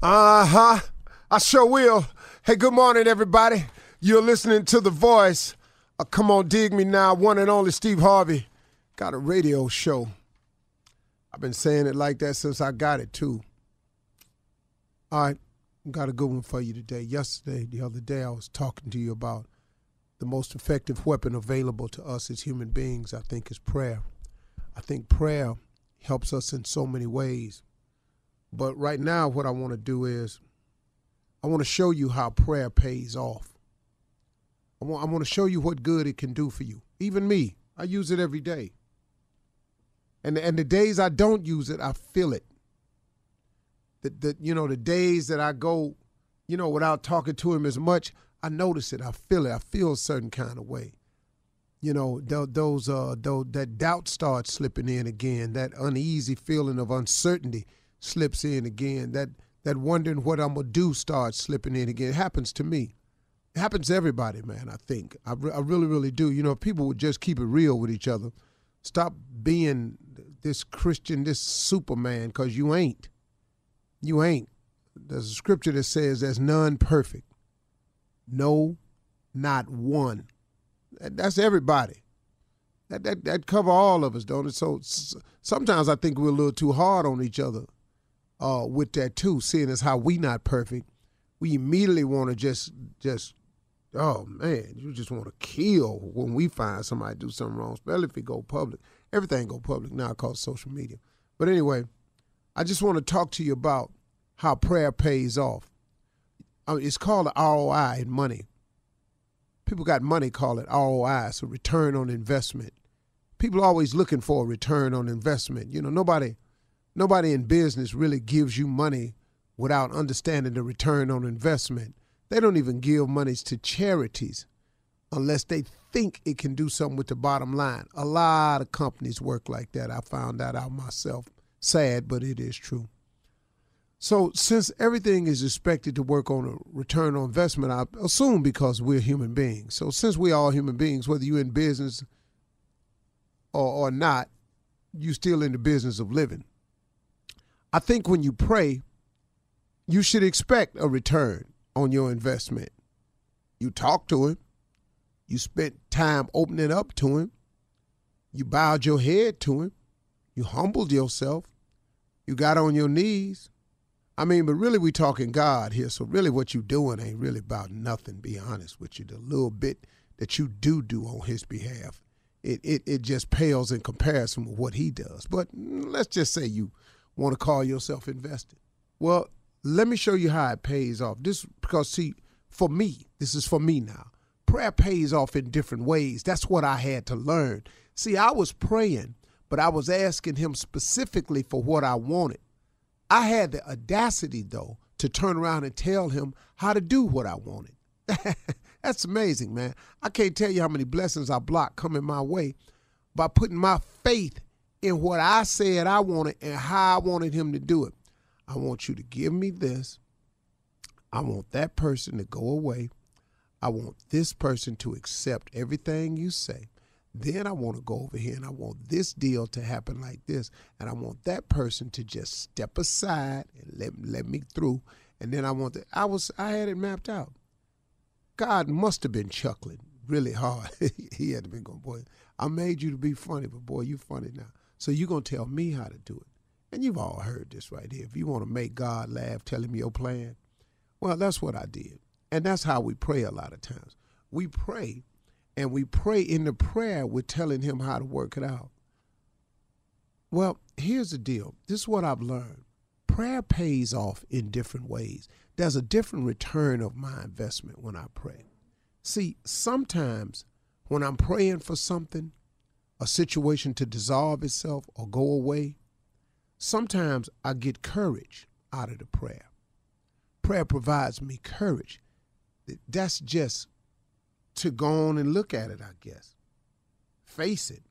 Uh huh. I sure will. Hey, good morning, everybody. You're listening to The Voice. Uh, come on, dig me now. One and only Steve Harvey got a radio show. I've been saying it like that since I got it, too. All right, got a good one for you today. Yesterday, the other day, I was talking to you about the most effective weapon available to us as human beings, I think, is prayer. I think prayer helps us in so many ways. But right now, what I want to do is I want to show you how prayer pays off. I want, I want to show you what good it can do for you. Even me, I use it every day. And, and the days I don't use it, I feel it. The, the, you know, the days that I go, you know, without talking to him as much, I notice it. I feel it. I feel a certain kind of way. You know, those, uh, those that doubt starts slipping in again, that uneasy feeling of uncertainty slips in again. That that wondering what I'm gonna do starts slipping in again. It happens to me. It happens to everybody, man. I think I, re- I really, really do. You know, if people would just keep it real with each other, stop being this Christian, this Superman, because you ain't. You ain't. There's a scripture that says there's none perfect. No, not one. That's everybody. That, that that cover all of us, don't it? So sometimes I think we're a little too hard on each other uh, with that too, seeing as how we not perfect, we immediately want to just just oh man, you just want to kill when we find somebody do something wrong, especially if it go public. Everything go public now called social media. But anyway, I just want to talk to you about how prayer pays off. I mean, it's called ROI in money. People got money call it ROI, so return on investment. People are always looking for a return on investment. You know, nobody Nobody in business really gives you money without understanding the return on investment. They don't even give monies to charities unless they think it can do something with the bottom line. A lot of companies work like that. I found that out myself. Sad, but it is true. So, since everything is expected to work on a return on investment, I assume because we're human beings. So, since we're all human beings, whether you're in business or, or not, you're still in the business of living. I think when you pray, you should expect a return on your investment. You talked to him, you spent time opening up to him, you bowed your head to him, you humbled yourself, you got on your knees. I mean, but really, we talking God here. So really, what you doing ain't really about nothing. Be honest with you. The little bit that you do do on His behalf, it it it just pales in comparison with what He does. But let's just say you want to call yourself invested. Well, let me show you how it pays off. This because see, for me, this is for me now. Prayer pays off in different ways. That's what I had to learn. See, I was praying but I was asking him specifically for what I wanted. I had the audacity, though, to turn around and tell him how to do what I wanted. That's amazing, man. I can't tell you how many blessings I blocked coming my way by putting my faith in what I said I wanted and how I wanted him to do it. I want you to give me this. I want that person to go away. I want this person to accept everything you say. Then I want to go over here and I want this deal to happen like this. And I want that person to just step aside and let, let me through. And then I want to, I was, I had it mapped out. God must have been chuckling really hard. he had to been going, boy, I made you to be funny, but boy, you funny now. So you're going to tell me how to do it. And you've all heard this right here. If you want to make God laugh, tell him your plan. Well, that's what I did. And that's how we pray a lot of times. We pray and we pray in the prayer, we're telling him how to work it out. Well, here's the deal. This is what I've learned. Prayer pays off in different ways. There's a different return of my investment when I pray. See, sometimes when I'm praying for something, a situation to dissolve itself or go away, sometimes I get courage out of the prayer. Prayer provides me courage. That's just to go on and look at it, I guess. Face it.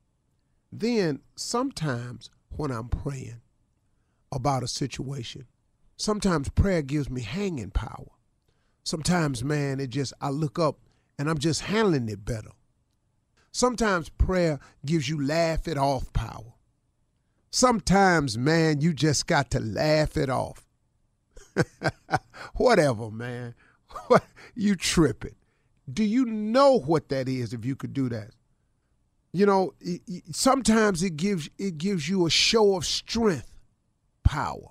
Then sometimes when I'm praying about a situation, sometimes prayer gives me hanging power. Sometimes, man, it just, I look up and I'm just handling it better. Sometimes prayer gives you laugh it off power. Sometimes, man, you just got to laugh it off. Whatever, man. you tripping. Do you know what that is if you could do that? You know, sometimes it gives it gives you a show of strength, power.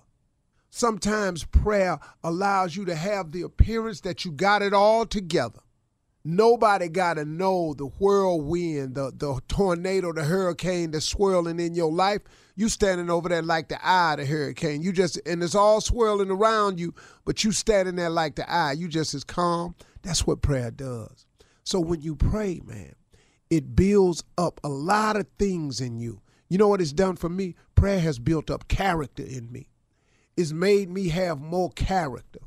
Sometimes prayer allows you to have the appearance that you got it all together. Nobody got to know the whirlwind, the, the tornado, the hurricane that's swirling in your life. You standing over there like the eye of the hurricane. You just, and it's all swirling around you, but you standing there like the eye. You just as calm. That's what prayer does. So when you pray, man, it builds up a lot of things in you. You know what it's done for me? Prayer has built up character in me. It's made me have more character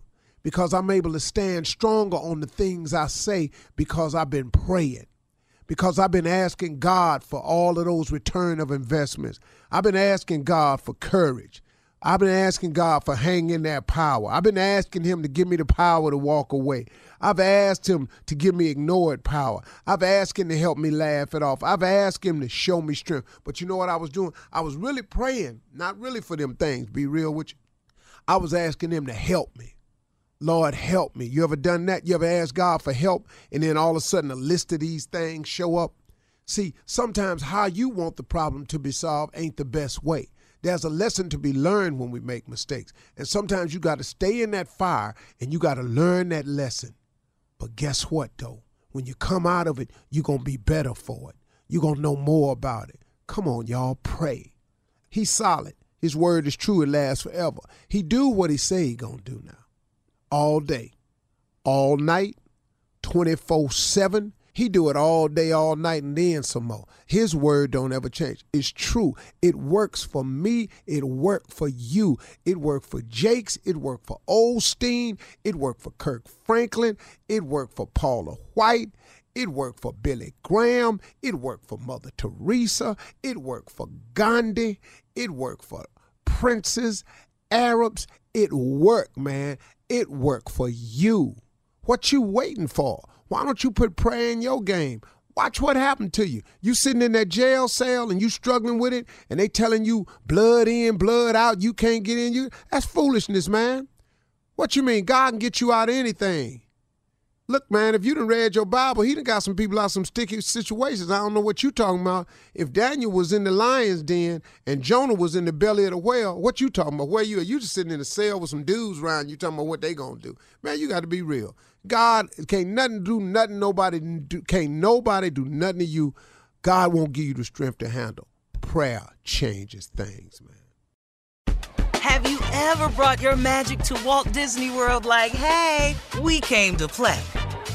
because I'm able to stand stronger on the things I say because I've been praying. Because I've been asking God for all of those return of investments. I've been asking God for courage. I've been asking God for hanging that power. I've been asking Him to give me the power to walk away. I've asked Him to give me ignored power. I've asked Him to help me laugh it off. I've asked Him to show me strength. But you know what I was doing? I was really praying, not really for them things, be real with you. I was asking Him to help me. Lord, help me. You ever done that? You ever asked God for help and then all of a sudden a list of these things show up? See, sometimes how you want the problem to be solved ain't the best way. There's a lesson to be learned when we make mistakes. And sometimes you got to stay in that fire and you got to learn that lesson. But guess what, though? When you come out of it, you're going to be better for it. You're going to know more about it. Come on, y'all, pray. He's solid. His word is true. It lasts forever. He do what he say he going to do now all day, all night, 24 7. He do it all day, all night, and then some more. His word don't ever change. It's true. It works for me. It worked for you. It worked for Jakes. It worked for Osteen. It worked for Kirk Franklin. It worked for Paula White. It worked for Billy Graham. It worked for Mother Teresa. It worked for Gandhi. It worked for princes, Arabs. It worked, man. It worked for you. What you waiting for? Why don't you put prayer in your game? Watch what happened to you. You sitting in that jail cell and you struggling with it, and they telling you blood in, blood out, you can't get in. You that's foolishness, man. What you mean? God can get you out of anything. Look, man, if you done read your Bible, he done got some people out some sticky situations. I don't know what you talking about. If Daniel was in the lion's den and Jonah was in the belly of the whale, what you talking about? Where you are? You just sitting in a cell with some dudes around you talking about what they gonna do. Man, you got to be real. God can't nothing do nothing. Nobody do, can't nobody do nothing to you. God won't give you the strength to handle. Prayer changes things, man. Have you ever brought your magic to Walt Disney World like, hey, we came to play?